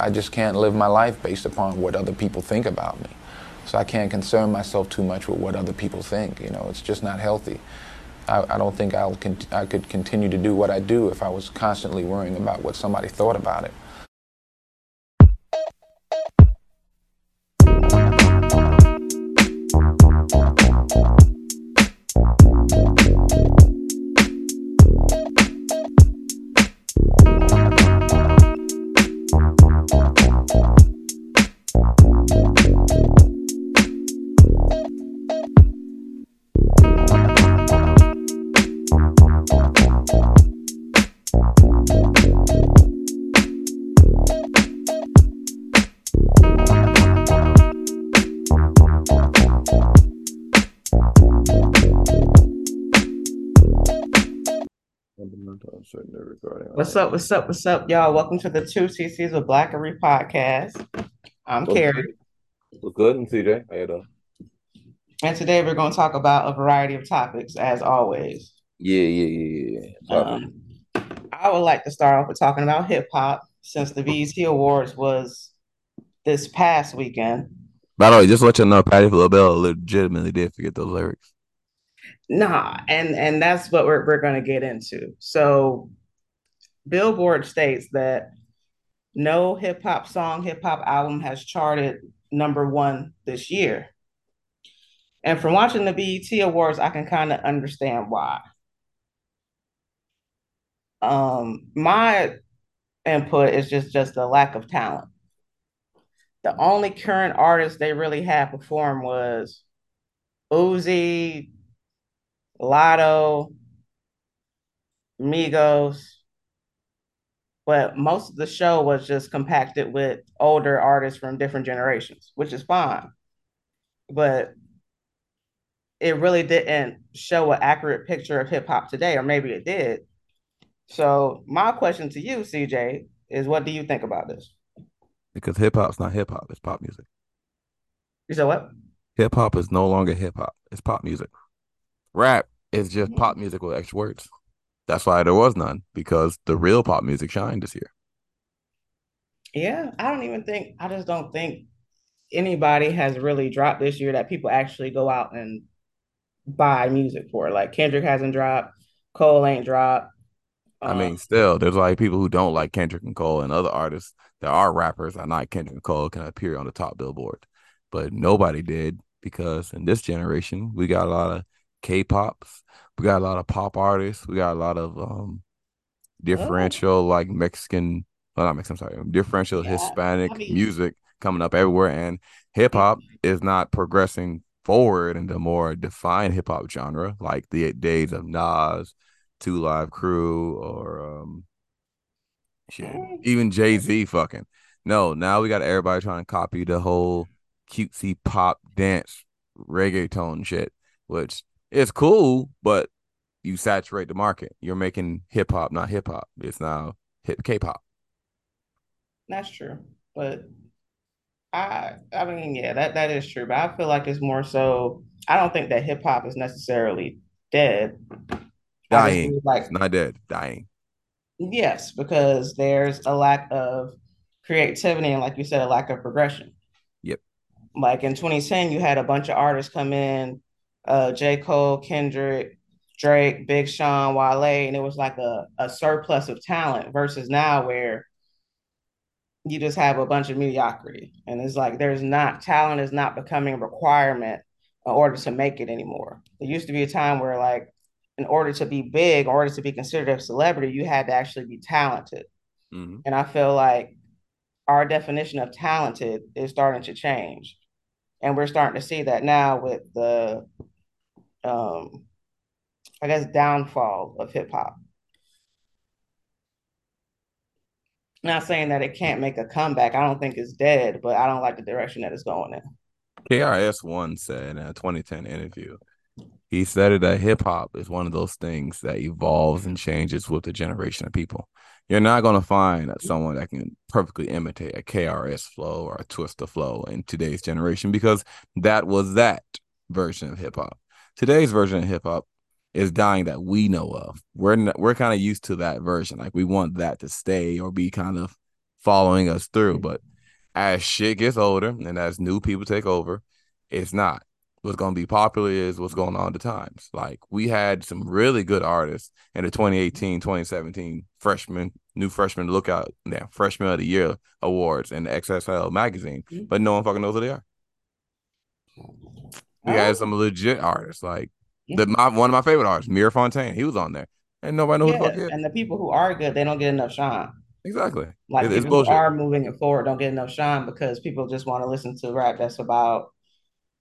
I just can't live my life based upon what other people think about me. So I can't concern myself too much with what other people think. You know, it's just not healthy. I, I don't think I'll I could continue to do what I do if I was constantly worrying about what somebody thought about it. What's up? What's up? What's up, y'all? Welcome to the two CCs of Blackery podcast. I'm What's Carrie, What's good? I'm CJ. How you doing? and today we're going to talk about a variety of topics, as always. Yeah, yeah, yeah, yeah. Um, I would like to start off with talking about hip hop, since the BET Awards was this past weekend. By the way, just let you know, Patti LaBelle legitimately did forget those lyrics. Nah, and and that's what we're we're going to get into. So, Billboard states that no hip hop song, hip hop album has charted number one this year. And from watching the BET Awards, I can kind of understand why. Um, my input is just just the lack of talent. The only current artist they really had perform was Uzi, Latto, Migos, but most of the show was just compacted with older artists from different generations, which is fine. But it really didn't show an accurate picture of hip hop today, or maybe it did. So my question to you, CJ, is what do you think about this? Because hip hop's not hip hop, it's pop music. You said what? Hip hop is no longer hip hop, it's pop music. Rap is just mm-hmm. pop music with extra words. That's why there was none, because the real pop music shined this year. Yeah, I don't even think I just don't think anybody has really dropped this year that people actually go out and buy music for. Like Kendrick hasn't dropped, Cole ain't dropped. I Um, mean, still, there's like people who don't like Kendrick and Cole and other artists. There are rappers that not Kendrick and Cole can appear on the top billboard, but nobody did because in this generation we got a lot of K-pops, we got a lot of pop artists, we got a lot of um differential like Mexican, well not Mexican, I'm sorry, differential Yeah, Hispanic I mean- music coming up everywhere, and hip hop is not progressing forward into more defined hip hop genre like the days of Nas, Two Live Crew, or um, shit, Mm. even Jay Z. Fucking no. Now we got everybody trying to copy the whole cutesy pop dance reggaeton shit, which is cool, but you saturate the market. You're making hip hop not hip hop. It's now hip K-pop. That's true, but I I mean, yeah, that that is true. But I feel like it's more so. I don't think that hip hop is necessarily dead. Dying. like not dead. Dying. yes, because there's a lack of creativity and, like you said, a lack of progression. Yep. Like in 2010, you had a bunch of artists come in, uh, J. Cole, Kendrick, Drake, Big Sean, Wale, and it was like a, a surplus of talent versus now where you just have a bunch of mediocrity. And it's like there's not talent is not becoming a requirement in order to make it anymore. There used to be a time where like in order to be big, in order to be considered a celebrity, you had to actually be talented. Mhm. And I feel like our definition of talented is starting to change. And we're starting to see that now with the um I guess downfall of hip hop. Not saying that it can't make a comeback. I don't think it's dead, but I don't like the direction that it's going in. KRS One said in a 2010 interview, he said that hip hop is one of those things that evolves and changes with the generation of people. You're not going to find someone that can perfectly imitate a KRS flow or a Twista flow in today's generation because that was that version of hip hop. Today's version of hip hop is dying that we know of. We're n- we're kind of used to that version. Like we want that to stay or be kind of following us through. But as shit gets older and as new people take over, it's not. What's going to be popular is what's going on at the times. Like we had some really good artists in the 2018, 2017 freshman, new freshman lookout, yeah, freshman of the year awards in the XXL magazine, Mhm. but no one fucking knows who they are. We Oh. had some legit artists, like Yeah. the my one of my favorite artists, Mir Fontaine. He was on there, and nobody knows who the fuck Yeah, is. and the people who are good, they don't get enough shine. Exactly. Like It- it's people bullshit. who are moving it forward don't get enough shine because people just want to listen to rap that's about,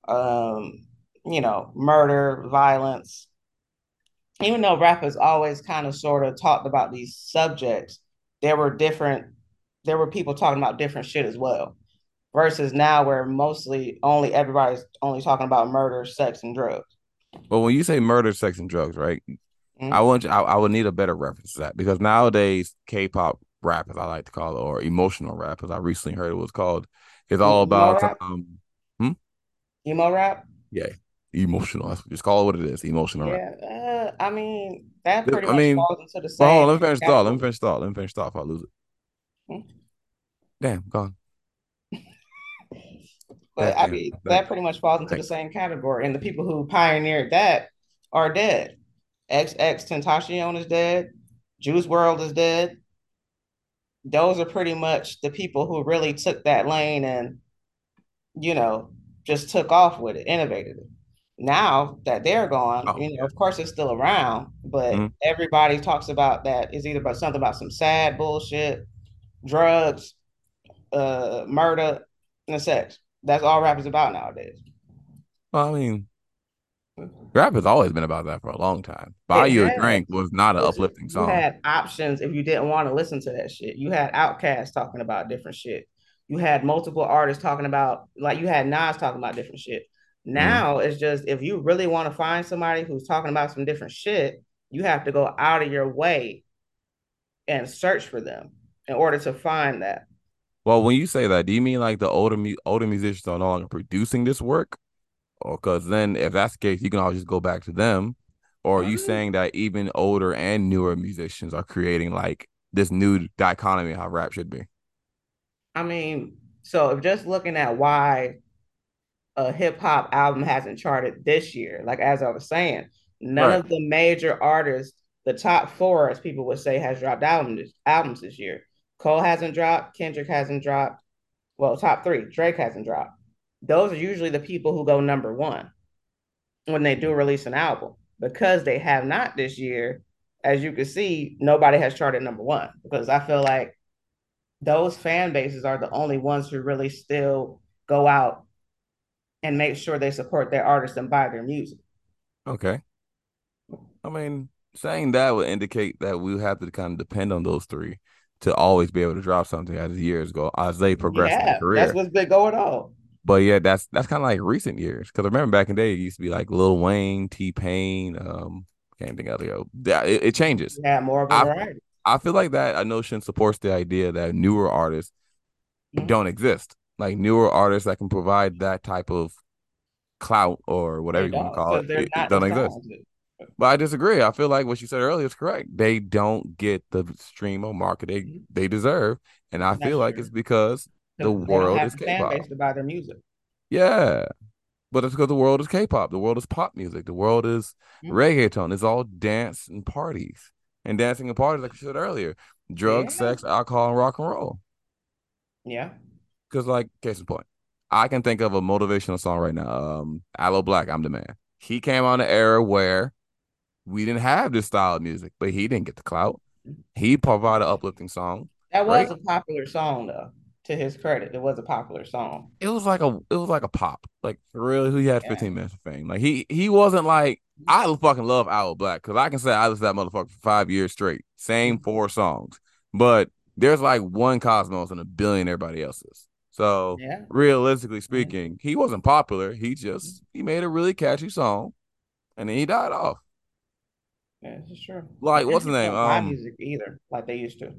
um, you know, murder, violence. Even though rap has always kind of sort of talked about these subjects, there were different, there were people talking about different shit as well. Versus now, where mostly only everybody's only talking about murder, sex, and drugs. But when you say murder, sex, and drugs, right? Mhm. I want you, I, I would need a better reference to that because nowadays K-pop rap, as I like to call it, or emotional rap, as I recently heard it was called, is all about um Emo rap? Yeah, emotional. That's- Just call it what it is, emotional rap. Yeah, uh, I mean that pretty I much mean, falls into the same. hold on, let me finish thought. Let me finish thought. Let me finish thought if I lose it. Hmm. Damn, gone. But That- I mean, that- that pretty much falls into the same category. And the people who pioneered that are dead. XXXTentacion is dead. Juice WRLD is dead. Those are pretty much the people who really took that lane and, you know, just took off with it, innovated it. Now that they're gone, Oh, you know, of course it's still around, but Mhm. everybody talks about that is either about something about some sad bullshit, drugs, uh, murder, and sex. That's all rap is about nowadays. Well, I mean, rap has always been about that for a long time. Buy You a. Drink was not an uplifting song. you had options if you didn't want to listen to that shit. You had Outkast talking about different shit. You had multiple artists talking about, like you had Nas talking about different shit. Mm-hmm. Now it's just if you really want to find somebody who's talking about some different shit, you have to go out of your way and search for them in order to find that. Well, when you say that, do you mean like the older mu- older musicians are no longer producing this work? Or because then, if that's the case, you can always just go back to them. Or are you Mhm. saying that even older and newer musicians are creating like this new dichotomy of how rap should be? I mean, so if just looking at why a hip hop album hasn't charted this year, like as I was saying, none Right. of the major artists, the top four, as people would say, has dropped albums albums this year. Cole hasn't dropped, Kendrick hasn't dropped. Well, top three, Drake hasn't dropped. Those are usually the people who go number one when they do release an album. Because they have not this year, as you can see, nobody has charted number one. Because I feel like those fan bases are the only ones who really still go out and make sure they support their artists and buy their music. Okay. I mean, saying that would indicate that we have to kind of depend on those three to always be able to drop something as years go as they progress in their career. that's what's been going on. But yeah, that's that's kind of like recent years. Because I remember back in the day, it used to be like Lil Wayne, T Pain, um, can't think of the other. Yeah, it, it changes. Have more of a I- variety. I feel like that notion supports the idea that newer artists Mhm. don't exist. Like newer artists that can provide that type of clout or whatever you want to call it, it, don't exist. But I disagree. I feel like what you said earlier is correct. They don't get the stream or market they, Mhm. they deserve, and I feel like it's because the world is K-pop. to buy their music. Yeah. But it's because the world is K-pop. The world is pop music. The world is Mhm. reggaeton. It's all dance and parties. And dancing and parties, like I said earlier, drugs, Yeah. sex, alcohol, and rock and roll. Yeah. Because, like, case in point, I can think of a motivational song right now. Um, Aloe Blacc, I'm the man. He came on an era where we didn't have this style of music, but he didn't get the clout. He provided an uplifting song. That was Right. a popular song though. To his credit, it was a popular song. It was like a it was like a pop. Like really, he had Yeah. 15 minutes of fame. Like he he wasn't like I fucking love Aloe Blacc because I can say I listened to that motherfucker for five years straight. Same Mhm. four songs. But there's like one Cosmos and a billion everybody else's. So Yeah. realistically speaking, he wasn't popular. He just he made a really catchy song, and then he died off. Yeah, this is true. Like, what's the name? Um, music either, like they used to.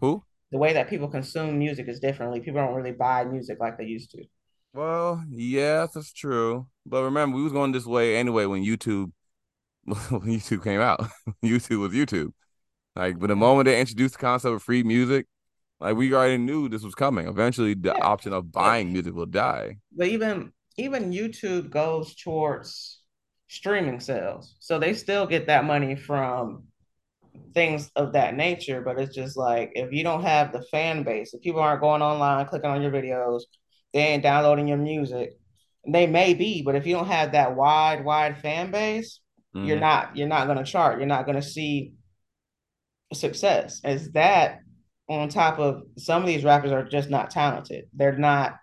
Who? The way that people consume music is differently. People don't really buy music like they used to. Well, yes, that's true. But remember, we was going this way anyway when YouTube when YouTube came out. YouTube was YouTube. Like, but the moment they introduced the concept of free music, Like we already knew this was coming. Eventually, the Yeah. option of buying music will die. But even even YouTube goes towards streaming sales. So they still get that money from things of that nature, but it's just like if you don't have the fan base, if people aren't going online, clicking on your videos, they ain't downloading your music. They may be, but if you don't have that wide, wide fan base, you're Mhm. not you're not gonna chart. You're not gonna see success. Is that on top of some of these rappers are just not talented. They're not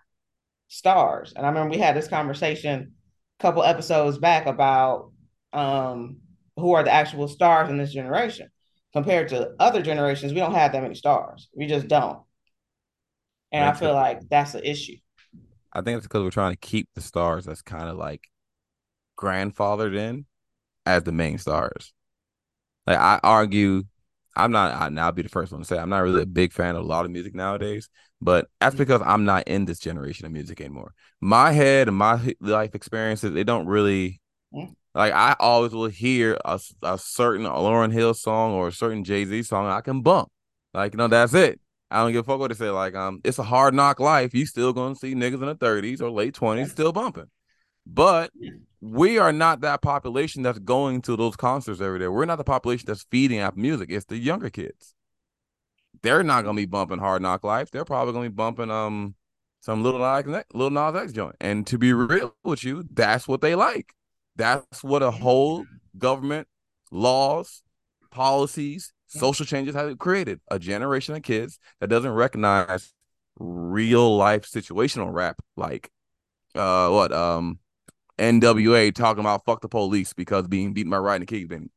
stars. And I remember we had this conversation couple episodes back about um who are the actual stars in this generation compared to other generations. We don't have that many stars. We just don't. And Makes i feel like that's an issue. I think it's because we're trying to keep the stars that's kind of like grandfathered in as the main stars. Like I argue, I'm not. I'll be the first one to say I'm not really a big fan of a lot of music nowadays. But that's because I'm not in this generation of music anymore. My head and my life experiences, they don't really. Mm. Like I always will hear a, a certain Lauryn Hill song or a certain Jay Z song, I can bump. Like you know, that's it. I don't give a fuck what they say. Like, um, it's a hard knock life. You still gonna see niggas in the 30s or late 20s still bumping. But we are not that population that's going to those concerts every day. We're not the population that's feeding up music. It's the younger kids. They're not gonna be bumping hard knock life. They're probably gonna be bumping um some Lil Nas X, Lil Nas X joint. And to be real with you, that's what they like. That's what a whole government, laws, policies, social changes have created. A generation of kids that doesn't recognize real life situational rap like uh what um NWA talking about fuck the police because being beaten by Rodney King. Then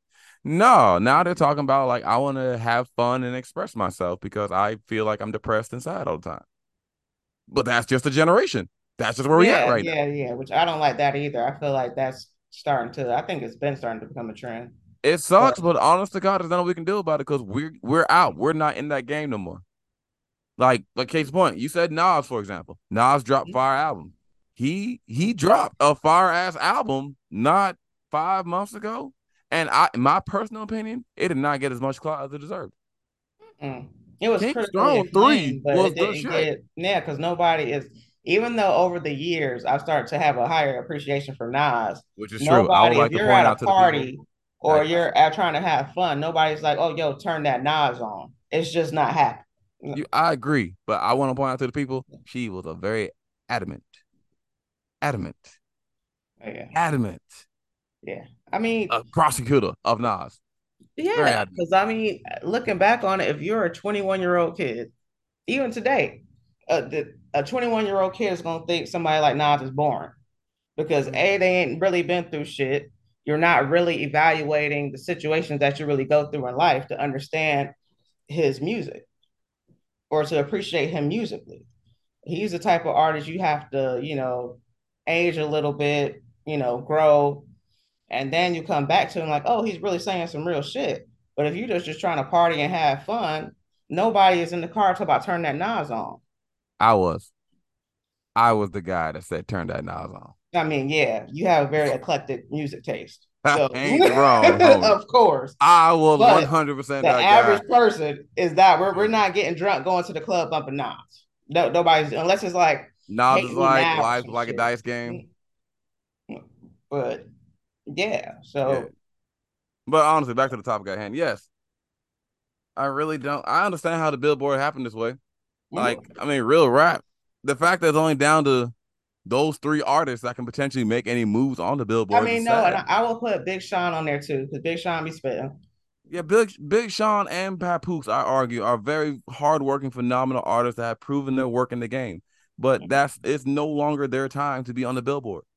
no, now they're talking about like I want to have fun and express myself because I feel like I'm depressed inside all the time. But that's just a generation. That's just where we yeah at right yeah now. yeah yeah, which i don't like that either i feel like that's starting to i think it's been starting to become a trend It sucks, but honest to God, there's nothing we can do about it because we're we're out. We're not in that game no more. Like like case point, you said Nas for example. Nas dropped Mhm. fire album. He he dropped a fire ass album not five months ago, and I, in my personal opinion, it did not get as much clout as it deserved. Mm. It was King Strong 3 but was it good didn't shit. get yeah, because nobody is. Even though over the years I've started to have a higher appreciation for Nas, Which is true. I would like if you're point at a party or Like- you're out trying to have fun, nobody's like, "Oh, yo, turn that Nas on." It's just not happening. You, I agree, but I want to point out to the people, she was a very adamant, adamant, Yeah, adamant Yeah. I mean, uh, prosecutor of Nas. yeah, because I mean, looking back on it, if you're a 21 year old kid, even today, uh, the, a 21 year old kid is gonna think somebody like Nas is boring because a they ain't really been through shit. You're not really evaluating the situations that you really go through in life to understand his music or to appreciate him musically. He's the type of artist you have to, you know, age a little bit, you know, grow, and then you come back to him like, oh, he's really saying some real shit. But if you're just, just trying to party and have fun, nobody is in the car talking about turn that Nas on. I was, I was the guy that said turn that Nas on. I mean, yeah, you have a very eclectic music taste. So, Ain't wrong, of course. I was one hundred percent The average guy. person is that we're, we're not getting drunk going to the club bumping Nas. No, nobody's unless it's like, Hate is like life like a dice game. but yeah. So Yeah. But honestly, back to the topic at hand. Yes, I really don't. I understand how the billboard happened this way. Like, I mean, real rap. The fact that it's only down to those three artists that can potentially make any moves on the billboard. I mean, no, sad. and I, I will put Big Sean on there too because Big Sean be spitting. Yeah, Big Big Sean and Papoose, I argue, are very hardworking, phenomenal artists that have proven their work in the game. But that's it's no longer their time to be on the billboards.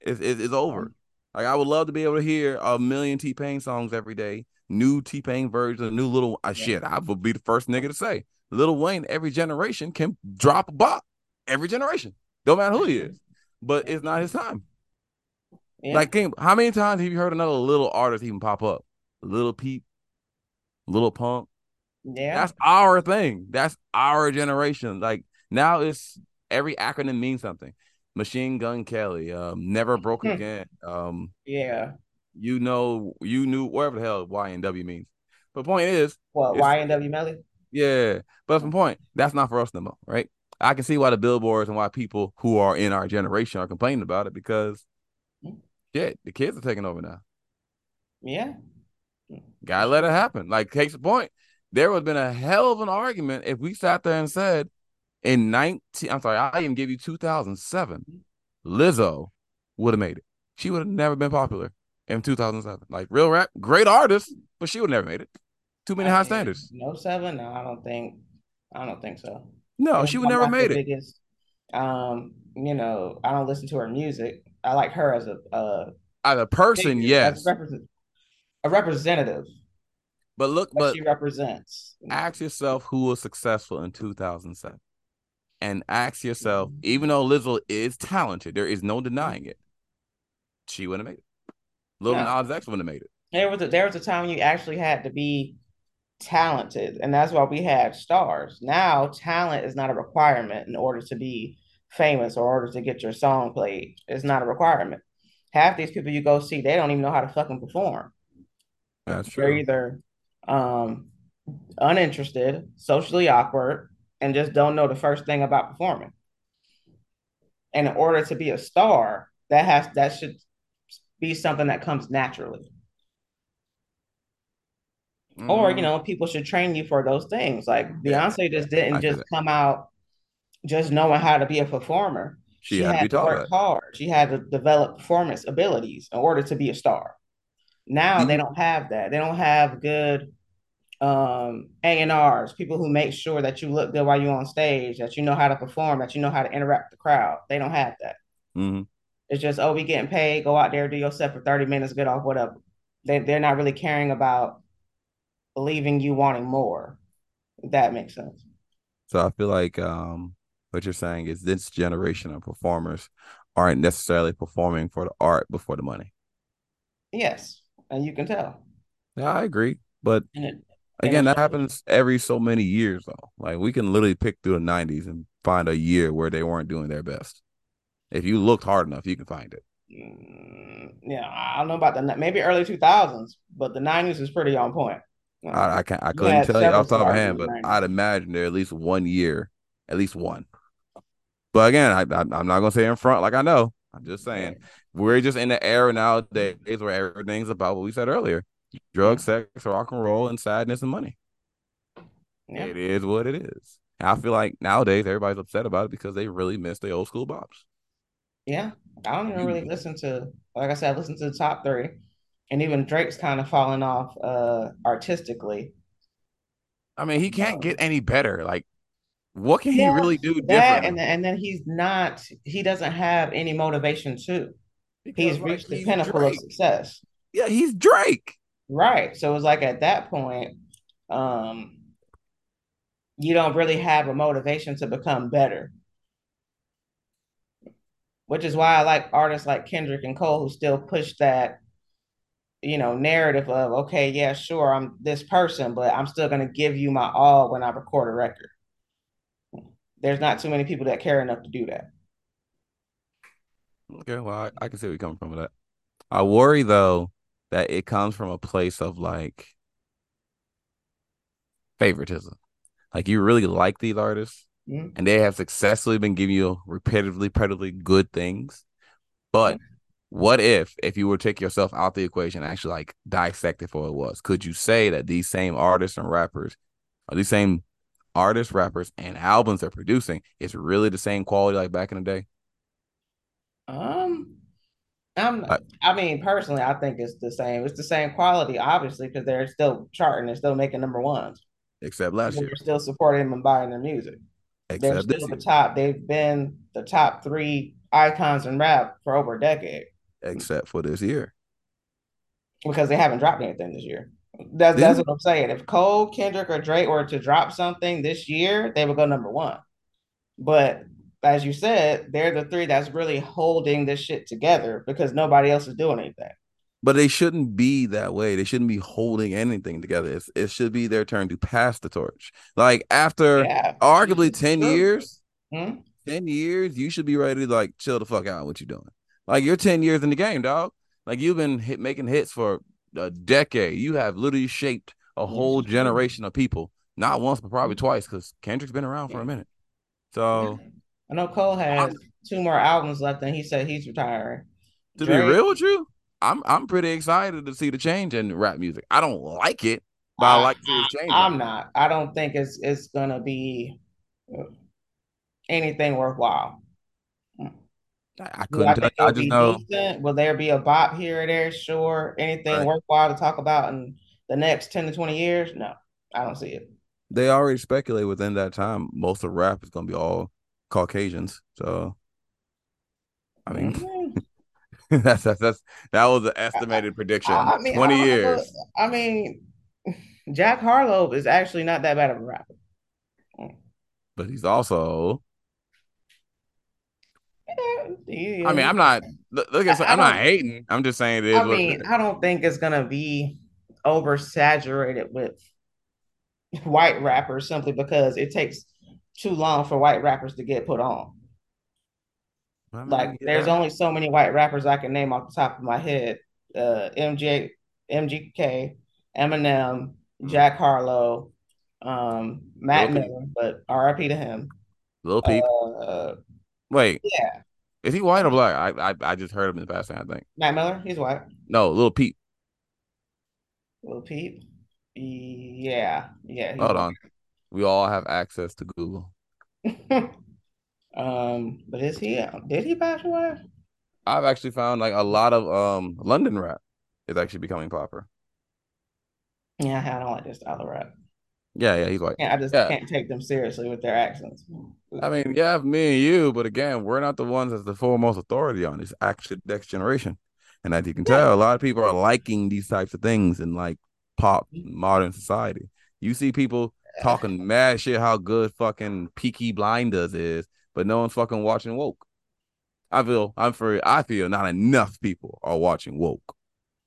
It's it's, it's over. Like I would love to be able to hear a million T Pain songs every day, new T Pain versions, new little uh, shit. I would be the first nigga to say, Lil Wayne, every generation can drop a bop. Every generation, don't matter who he is. But it's not his time. Yeah. Like, King, how many times have you heard another little artist even pop up? Lil Peep, Lil Pump. yeah. That's our thing. That's our generation. Like now, it's every acronym means something. Machine Gun Kelly, um, Never Broke Hmm. Again. Um, yeah. you know, you knew whatever the hell Y and W means. But point is, What YNW Melly? Yeah, but that's the point. That's not for us no more, right? I can see why the billboards and why people who are in our generation are complaining about it because, shit, the kids are taking over now. Yeah. Gotta let it happen. Like, case in point, there would have been a hell of an argument if we sat there and said, in 19, I'm sorry, I even give you 2007, Lizzo would have made it. She would have never been popular in 2007. Like, real rap, great artist, but she would never made it. Too many I high standards. No seven? No, I don't think. I don't think so. No, she would never made it. Biggest, um, you know, I don't listen to her music. I like her as a uh As a person, figure, yes. a, represent- a representative. But look, What but she represents. ask yourself who was successful in 2007 and ask yourself even though lizzo is talented there is no denying it she wouldn't have made it Lil No. Nas X wouldn't have made it There was a, there was a time you actually had to be talented, and that's why we had stars. Now, talent is not a requirement in order to be famous or order to get your song played. It's not a requirement. Half these people you go see, they don't even know how to fucking perform. that's true. They're either um, uninterested, socially awkward, and just don't know the first thing about performing. And in order to be a star, that has that should be something that comes naturally. Or, you Mm, know, people should train you for those things. Like Beyonce just didn't just come out just knowing how to be a performer. she, had to to work that hard. She had to develop performance abilities in order to be a star. Now Do they don't have that. They don't have good um A&Rs, people who make sure that you look good while you're on stage, that you know how to perform, that you know how to interact with the crowd. They don't have that. Mhm. It's just, oh, we getting paid, go out there, do your set for 30 minutes, get off, whatever. They they're not really caring about leaving you wanting more. That makes sense. so i feel like um what you're saying is this generation of performers aren't necessarily performing for the art before the money Yes. And you can tell. yeah i agree but it, again that happens every so many years though like we can literally pick through the 90s and find a year where they weren't doing their best if you looked hard enough you can find it Mm, yeah, I don't know about the maybe early 2000s, but the 90s is pretty on point. I, I can't. I couldn't had tell you off the top of my hand, but in the I'd imagine there at least one year, at least one. But again, I, I, I'm not gonna say in front like I know. I'm just saying we're just in the era nowadays where everything's about what we said earlier: drugs, sex, rock and roll, and sadness and money. Yeah. It is what it is. And I feel like nowadays everybody's upset about it because they really miss the old school bops. Yeah, I don't even really listen to, like I said, I listen to the top three, and even Drake's kind of falling off uh artistically. I mean, he can't get any better. Like, what can Yeah, he really do That different? and then, and then he's not, he doesn't have any motivation to. Because, He's like, reached the he's pinnacle of success. Yeah, he's Drake. Right. So it's like at that point, um, you don't really have a motivation to become better. Which is why I like artists like Kendrick and Cole who still push that, you know, narrative of, okay, yeah, sure, I'm this person, but I'm still gonna give you my all when I record a record. There's not too many people that care enough to do that. Okay, well, I, I can see where you're coming from with that. I worry though that it comes from a place of like favoritism. Like you really like these artists Mhm. and they have successfully been giving you repetitively, repetitively good things. But what if if you were to take yourself out the equation and actually like dissect it for what it was? Could you say that these same artists and rappers or these same artists, rappers, and albums they're producing is really the same quality like back in the day? Um, I'm, I- I mean, personally, I think it's the same. It's the same quality, obviously, because they're still charting, they're still making number ones. Except last year. are still supporting them and buying their music. They're Except this still the year. top. They've been the top three icons in rap for over a decade Except for this year. because they haven't dropped anything this year. That's that's what I'm saying. If Cole, Kendrick, or Drake were to drop something this year, they would go number one. But as you said, they're the three that's really holding this shit together because nobody else is doing anything. But they shouldn't be that way. They shouldn't be holding anything together. It's, it should be their turn to pass the torch. Like after Yeah. arguably 10 true. years, Hmm? 10 years, you should be ready to like chill the fuck out what you're doing. Like you're 10 years in the game, dog. Like you've been hit, making hits for a decade. You have literally shaped a whole generation of people Not once, but probably twice, because Kendrick's been around for a minute. So I know Cole has two more albums left, and he said he's retiring. to Drake- be real with you, I'm I'm pretty excited to see the change in rap music. I don't like it, but I, I- like to change. I'm not. I don't think it's it's gonna be uh, anything worthwhile. I, I couldn't. I tell- I just know. decent? Will there be a bop here or there? Sure. Anything Right. worthwhile to talk about in the next 10 to 20 years? No, I don't see it. they already speculate within that time most of rap is gonna be all Caucasians. So I mean that's that's that's that was an estimated prediction. I I mean, Twenty years. I mean, Jack Harlow is actually not that bad of a rapper. But he's also Yeah, I mean, I'm not look, at I- I I'm not hating. I'm just saying it is I mean. I don't think it's gonna be oversaturated with white rappers simply because it takes too long for white rappers to get put on. I mean, Like, there's only so many white rappers I can name off the top of my head. Uh, MJ, MGK, Eminem, Mm. Jack Harlow, um, Mac Lil Peep. Miller, but RIP to him. Lil Peep. Uh, Wait, yeah, is he white or black? I I, I just heard him in the past. I think Mac Miller, he's white. no, Lil Peep. Lil Peep, yeah, yeah. Hold on, we all have access to Google. um, but is he? Did he pass away? I've actually found like a lot of um London rap is actually becoming popular. Yeah, I don't like this of rap. Yeah, yeah, he's. Yeah, I just Yeah. can't take them seriously with their accents. I mean, yeah, me and you, but again, we're not the ones that's the foremost authority on this actual next generation. And as you can tell, a lot of people are liking these types of things in like pop modern society. You see people talking mad shit how good fucking Peaky Blinders is, but no one's fucking watching woke. I feel I'm for I feel not enough people are watching woke.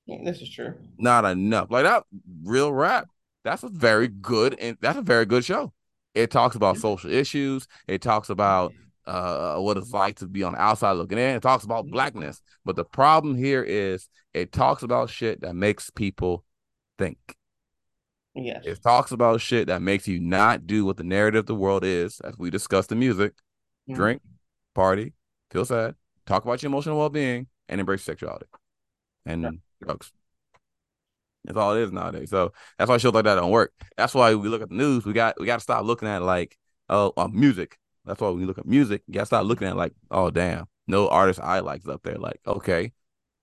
Yeah, this is true. Not enough. Like that real rap. That's a very good and that's a very good show. It talks about social issues. It talks about uh what it's like to be on the outside looking in. It talks about blackness. But the problem here is it talks about shit that makes people think. Yes. It talks about shit that makes you not do what the narrative of the world is, as we discussed the music, Mhm. drink, party, feel sad, talk about your emotional well being, and embrace sexuality and drugs. That's all it is nowadays. So that's why shows like that don't work. That's why we look at the news. We got we got to stop looking at like oh uh, music. That's why when you look at music, you got to start looking at like oh damn, no artist I like is up there. Like okay,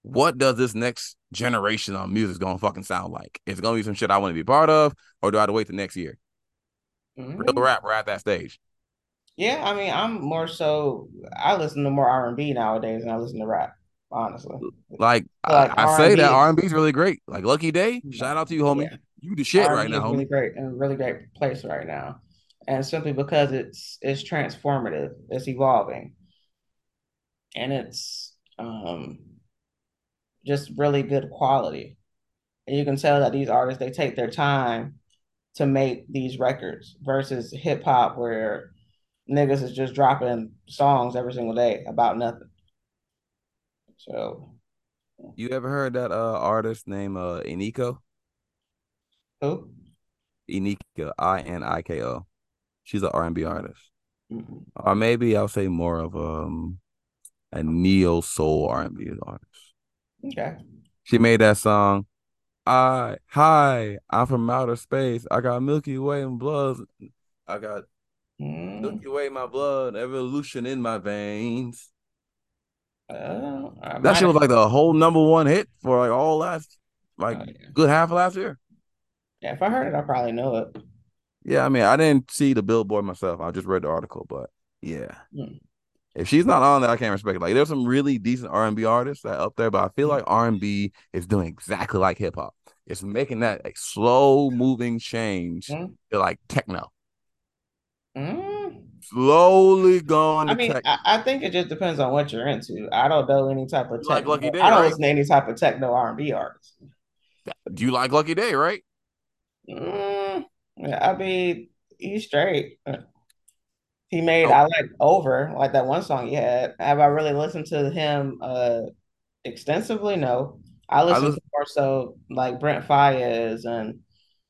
what does this next generation of music gonna fucking sound like? Is it gonna be some shit I want to be part of, or do I have to wait the next year? Mhm. Real rap, we're at that stage. Yeah, I mean, I'm more so. I listen to more R and B nowadays than I listen to rap. Honestly, Like, Like I, I say that. R and B is really great. Like Lucky Daye, shout out to you, homie. Yeah. You the shit right R&B now, is really homie. great in a really great place right now, and simply because it's it's transformative, it's evolving, and it's um just really good quality. And you can tell that these artists they take their time to make these records versus hip hop where niggas is just dropping songs every single day about nothing. So You ever heard that uh artist named uh Iniko? who? Iniko, I N I K O. She's an R and B artist, Mm-mm. or maybe I'll say more of um a neo soul R and B artist. Okay. She made that song. I hi, I'm from outer space. I got Milky Way in blood. I got Mm, Milky Way in my blood, evolution in my veins. uh, That might shit was like the whole number one hit for like all last, like Oh, yeah. good half of last year. Yeah, if I heard it, I probably know it. Yeah, I mean, I didn't see the billboard myself. I just read the article, but yeah. Hmm. If she's not on there, I can't respect it. Like there's some really decent R and B artists that up there, but I feel like R and B is doing exactly like hip hop. It's making that like slow moving change Hmm. to like techno. Mm. Slowly going to I mean. I, I think it just depends on what you're into. I don't know any type of like techno. Lucky Daye, I don't right? listen to any type of techno R and B artist. Do you like Lucky Daye, right? Mm, yeah, I mean, he's straight. He made Oh. I like over like that one song he had. Have I really listened to him uh extensively? No. I listen listen- to more so like Brent Faiyaz and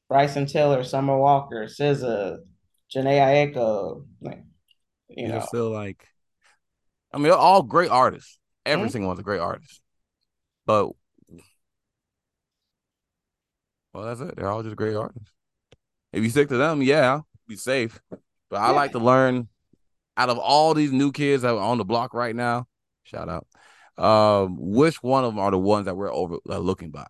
Bryson Tiller, Summer Walker, SZA, Jhené Aiko, like you know, still like, I mean, they're all great artists. Every Mhm. single one's a great artist. But, well, that's it. They're all just great artists. If you stick to them, yeah, be safe. But I Yeah. like to learn out of all these new kids that are on the block right now. Shout out. Um, which one of them are the ones that we're over uh, looking by?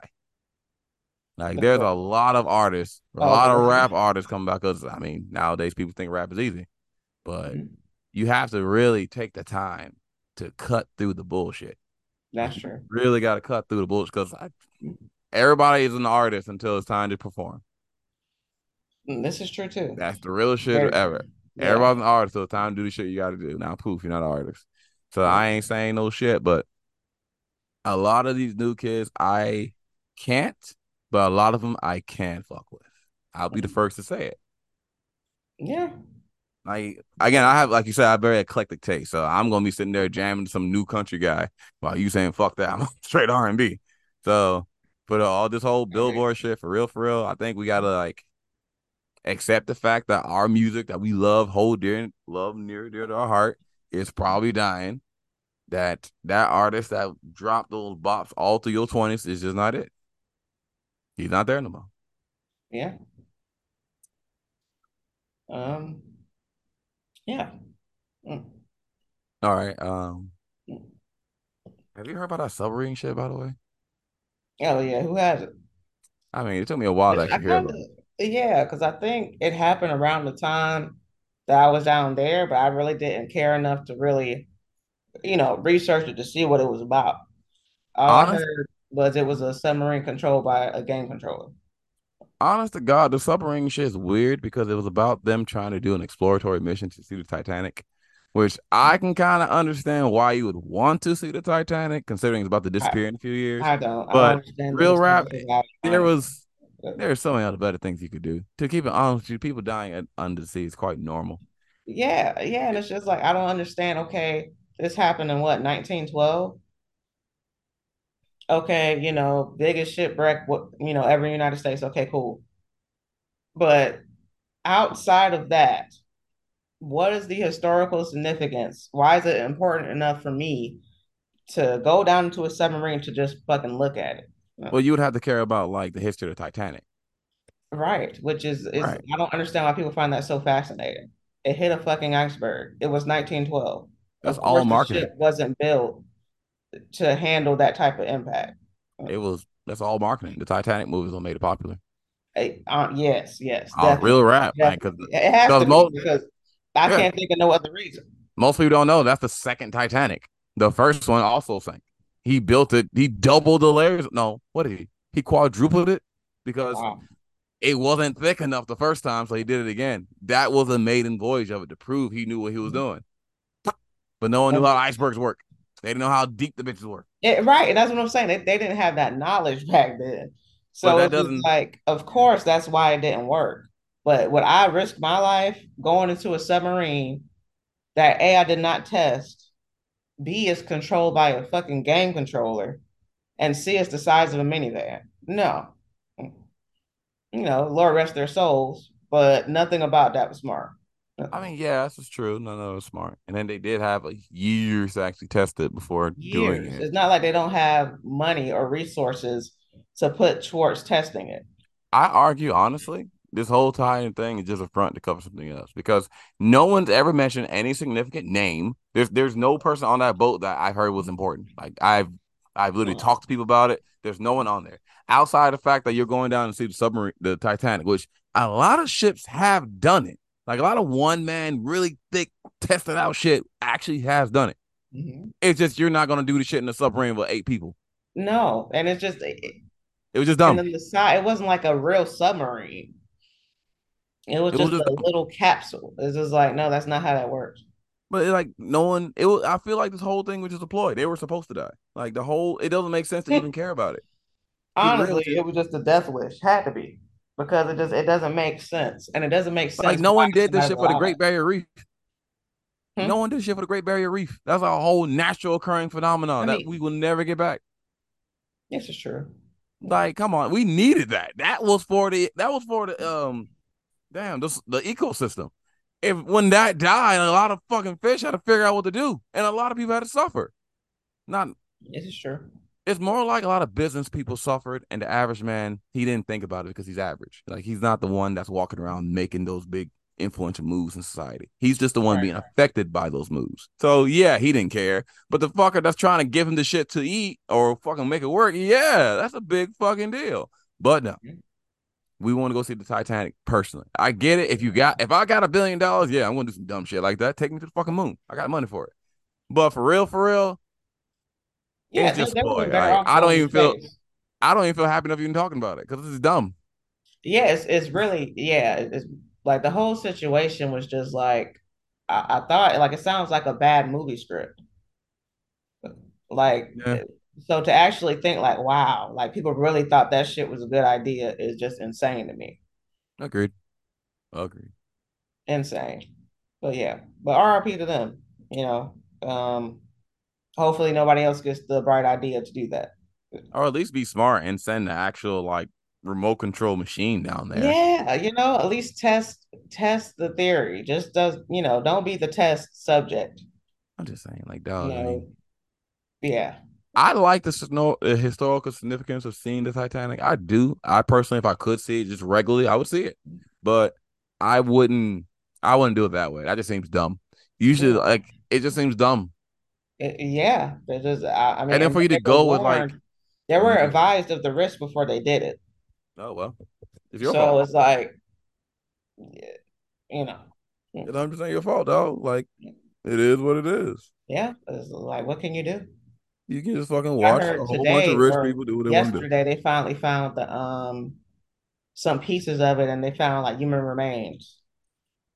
Like, there's a lot of artists, a Oh, lot of rap artists coming back. Because I mean, nowadays people think rap is easy, but Mhm. you have to really take the time to cut through the bullshit. that's true. Really got to cut through the bullshit because everybody is an artist until it's time to perform. Mm, This is true too. That's the realest shit Very ever. Yeah. Everybody's an artist, so time to do the shit you got to do. Now, poof, you're not an artist. So I ain't saying no shit, but a lot of these new kids, I can't, but a lot of them I can fuck with. I'll be the first to say it. Yeah. Like again, I have like you said, I have very eclectic taste. So I'm gonna be sitting there jamming to some new country guy while you saying fuck that. I'm straight R and B. So for the, all this whole billboard shit, for real, for real, I think we gotta like accept the fact that our music that we love, hold dear, love near dear to our heart, is probably dying. That that artist that dropped those bops all through your twenties is just not it. He's not there no more. Yeah. Um. Yeah. Mm. All right. Um, Mm. have you heard about that submarine shit? By the way, Oh yeah. Who has it? I mean, it took me a while to I hear kinda. Yeah, because I think it happened around the time that I was down there, but I really didn't care enough to really, you know, research it to see what it was about. All I heard was it was a submarine controlled by a game controller. honest to God, the submarine shit is weird because it was about them trying to do an exploratory mission to see the Titanic, which I can kind of understand why you would want to see the Titanic, considering it's about to disappear in a few years. I don't. I But don't understand real rap, there was there are so many other better things you could do. To keep it honest with you, people dying at, under the sea is quite normal. Yeah, yeah, and it's just like I don't understand. Okay, this happened in what, 1912? Okay, you know, biggest shipwreck, what you know, ever in the United States. Okay, cool. But outside of that, what is the historical significance? Why is it important enough for me to go down into a submarine to just fucking look at it? Well, you would have to care about like the history of the Titanic. Right, which is is Right. I don't understand why people find that so fascinating. It hit a fucking iceberg. It was 1912. That's all course, the marketing. ship wasn't built to handle that type of impact. It was that's all marketing. The Titanic movies will made it popular. Uh, yes, yes, Oh, real rap. Because. It has to be most- because I Yeah. can't think of no other reason. most people don't know that's the second Titanic. The first one also sank. He built it. He doubled the layers. No, what did he? He quadrupled it because Wow. it wasn't thick enough the first time, so he did it again. That was a maiden voyage of it to prove he knew what he was mm-hmm. doing. But no one knew how icebergs work. They didn't know how deep the bitches were. It- right, and that's what I'm saying. They, they didn't have that knowledge back then. So just doesn't- like, of course, that's why it didn't work. But would I risk my life going into a submarine that A, I did not test, B, is controlled by a fucking game controller, and C, is the size of a minivan? No. You know, Lord rest their souls, but nothing about that was smart. I mean, yeah, this is true. No, no, it's smart. And then they did have like years to actually test it before doing it. It's not like they don't have money or resources to put towards testing it. I argue honestly, this whole tie-in thing is just a front to cover something else because no one's ever mentioned any significant name. There's there's no person on that boat that I've heard was important. Like I've I've literally Wow. talked to people about it. There's no one on there outside the fact that you're going down and see the submarine, the Titanic, which a lot of ships have done it. Like a lot of one man, really thick, tested out shit actually has done it. Mhm. It's just you're not gonna do the shit in the submarine with eight people. No, and it's just it, It was just and dumb. the side. It wasn't like a real submarine. It was It was just just- a little capsule. It's just like no, that's not how that works. But like no one, it was. I feel like this whole thing was just a ploy. They were supposed to die. Like the whole, it doesn't make sense to even care about it. Honestly, it was just a death wish. Had to be because it just it doesn't make sense, and it doesn't make sense. Like no one did this shit for the. Great Barrier Reef. Hmm? No one did shit for the Great Barrier Reef. That's a whole natural occurring phenomenon I that we will never get back. This is true. Like, come on, we needed that. That was for the that was for the um damn this the ecosystem. If when that died, a lot of fucking fish had to figure out what to do. And a lot of people had to suffer. Not This is true. it's more like a lot of business people suffered, and the average man, he didn't think about it because he's average. Like he's not the one that's walking around making those big influential moves in society. He's just the one Right. being affected by those moves. So yeah, he didn't care. But the fucker that's trying to give him the shit to eat or fucking make it work, yeah, that's a big fucking deal. But no. Mm-hmm. We want to go see the Titanic personally. I get it. If you got if I got a billion dollars, yeah, I'm gonna do some dumb shit like that. Take me to the fucking moon. I got money for it. But for real, for real, Yeah, It's just boy, like, I don't even feel- space. I don't even feel happy enough even talking about it because this is dumb. Yeah, it's it's really yeah. It's like the whole situation was just like I, I thought like it sounds like a bad movie script. Like Yeah. So to actually think like wow, like people really thought that shit was a good idea is just insane to me. Agreed. Agreed. Insane. But yeah, but RRP to them, you know. Um hopefully nobody else gets the bright idea to do that. Or at least be smart and send the actual like remote control machine down there. Yeah, you know, at least test test the theory. Just does, you know, don't be the test subject. I'm just saying, like, You dog. I, mean, yeah. I like the, historical significance of seeing the Titanic. I do. I personally, if I could see it just regularly, I would see it. But I wouldn't. I wouldn't do it that way. That just seems dumb. Usually, Yeah. like, it just seems dumb. It- yeah, they just I, I mean, And then for you to go with, like- they were Mhm. advised of the risk before they did it. Oh well, it's your so fault. it's like, you know, It's 100 percent your fault, dog. Like, it is what it is. yeah, it's like, what can you do? You can just fucking watch a whole bunch of rich people do what they want to do. Yesterday, they finally found the um some pieces of it, and they found like human remains.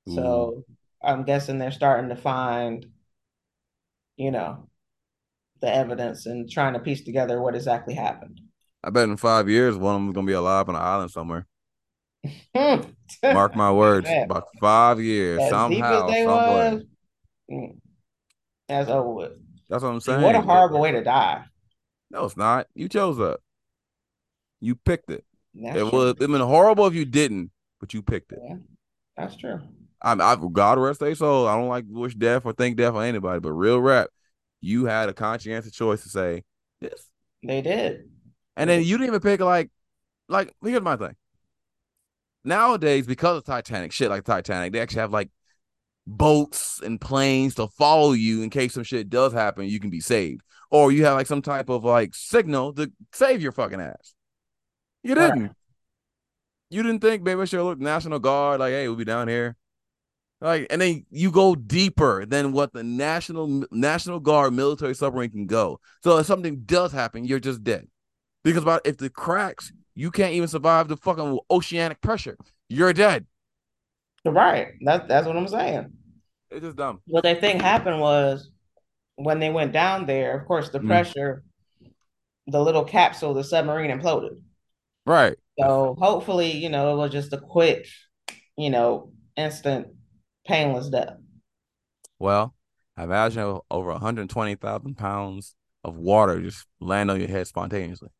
So I'm guessing they're starting to find, you know, the evidence and trying to piece together what exactly happened. I bet in five years, one of them's gonna be alive on an island somewhere. Mark my words. Yeah. About five years, as somehow, as they somewhere. was, mm, over with. That's what I'm saying. what a horrible way to die. No, it's not. You chose that. You picked it. That's it would have been horrible if you didn't, but you picked it. Yeah, that's true. I'm I God rest their soul. I don't like wish death or think death on anybody, but real rap, you had a conscientious choice to say this. They did. And then you didn't even pick like, like here's my thing. Nowadays, because of Titanic, shit like Titanic, they actually have like boats and planes to follow you in case some shit does happen, you can be saved. Or you have like some type of like signal to save your fucking ass. You didn't. You didn't think maybe I should look National Guard, like, hey, we'll be down here. Like, and then you go deeper than what the National National Guard military submarine can go. So if something does happen, you're just dead. Because about if the cracks, you can't even survive the fucking oceanic pressure. You're dead. Right. That's that's what I'm saying. It's just dumb. What they think happened was when they went down there, of course, the Mm. pressure, the little capsule, the submarine imploded. Right. So hopefully, you know, it was just a quick, you know, instant, painless death. Well, imagine over 120,000 pounds of water just land on your head spontaneously.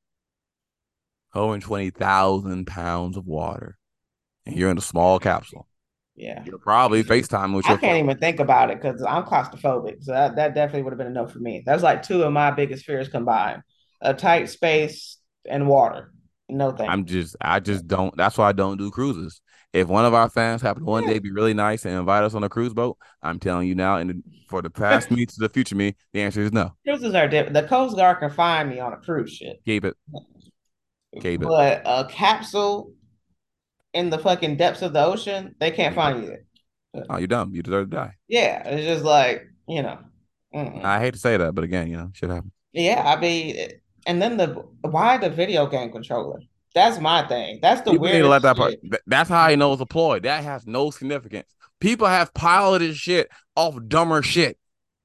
120,000 pounds of water. And you're in a small capsule. Yeah. You're probably FaceTime with I your can't phone. even think about it because I'm claustrophobic. So that, that definitely would have been enough for me. That's like two of my biggest fears combined. A tight space and water. No thanks. I'm just, I just don't. That's why I don't do cruises. If one of our fans happen to one Yeah. day be really nice and invite us on a cruise boat, I'm telling you now, and for the past me to the future me, the answer is no. Cruises are different. The Coast Guard can find me on a cruise ship. Keep it. Keep it. But a capsule in the fucking depths of the ocean, they can't find you there. Oh, you're dumb. You deserve to die. Yeah, it's just like, you know. mm-mm. I hate to say that, but again, you know, shit happens. Yeah, I mean, and then the why the video game controller? That's my thing. That's the People need weirdest to let that part. That's how I know it's a ploy. That has no significance. People have piloted shit off dumber shit.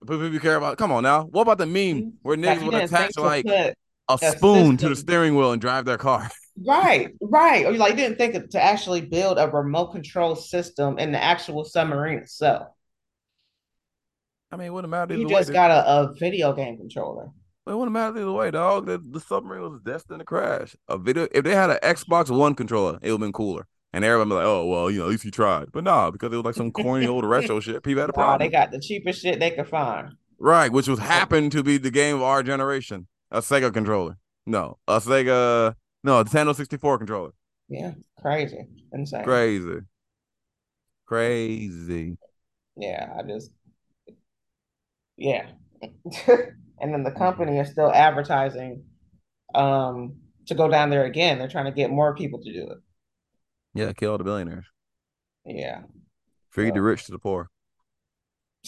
People care about. Come on now. What about the meme mm-hmm. where Like, niggas would attach like a a spoon to the steering wheel and drive their car? right, right. Or you like didn't think to actually build a remote control system in the actual submarine itself. I mean, it wouldn't matter. You either way, just got a, a video game controller. It wouldn't matter either way, dog. The, the submarine was destined to crash. A video, if they had an Xbox One controller, it would have been cooler. And everybody be like, "Oh, well, you know, at least he tried." But nah, because it was like some corny old retro shit. People had a Nah, problem. they got the cheapest shit they could find. Right, which was happened to be the game of our generation. A Sega controller. No, a Sega. No, a Nintendo 64 controller. Yeah, crazy, insane. Crazy. Crazy. Yeah, I just, yeah. and then the company is still advertising um to go down there again. They're trying to get more people to do it. Yeah, kill all the billionaires. Yeah. Feed the rich to the poor.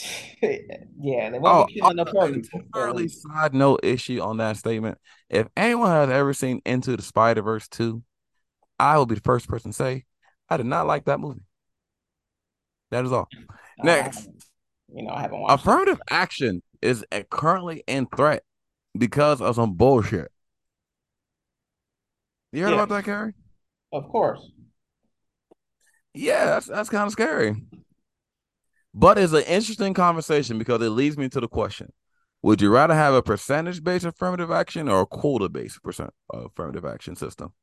yeah, they Oh, won't be oh, killing the oh, poor a people. side note issue on that statement. If anyone has ever seen Into the Spider Verse 2, I will be the first person to say I did not like that movie. That is all. I Next. You know, I haven't watched it. Affirmative action is currently in threat because of some bullshit. You heard Yeah. about that, Carrie? Of course. Yeah, that's that's kind of scary. But it's an interesting conversation because it leads me to the question: Would you rather have a percentage-based affirmative action or a quota-based percent uh, affirmative action system?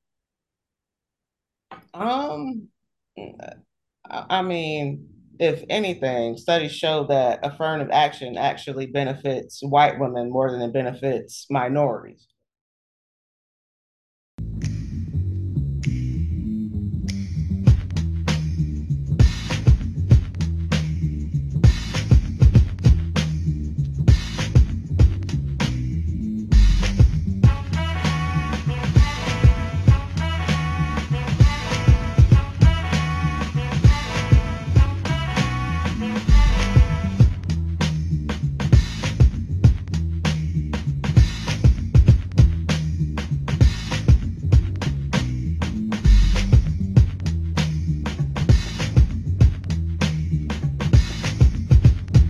Um, I mean, if anything, studies show that affirmative action actually benefits white women more than it benefits minorities.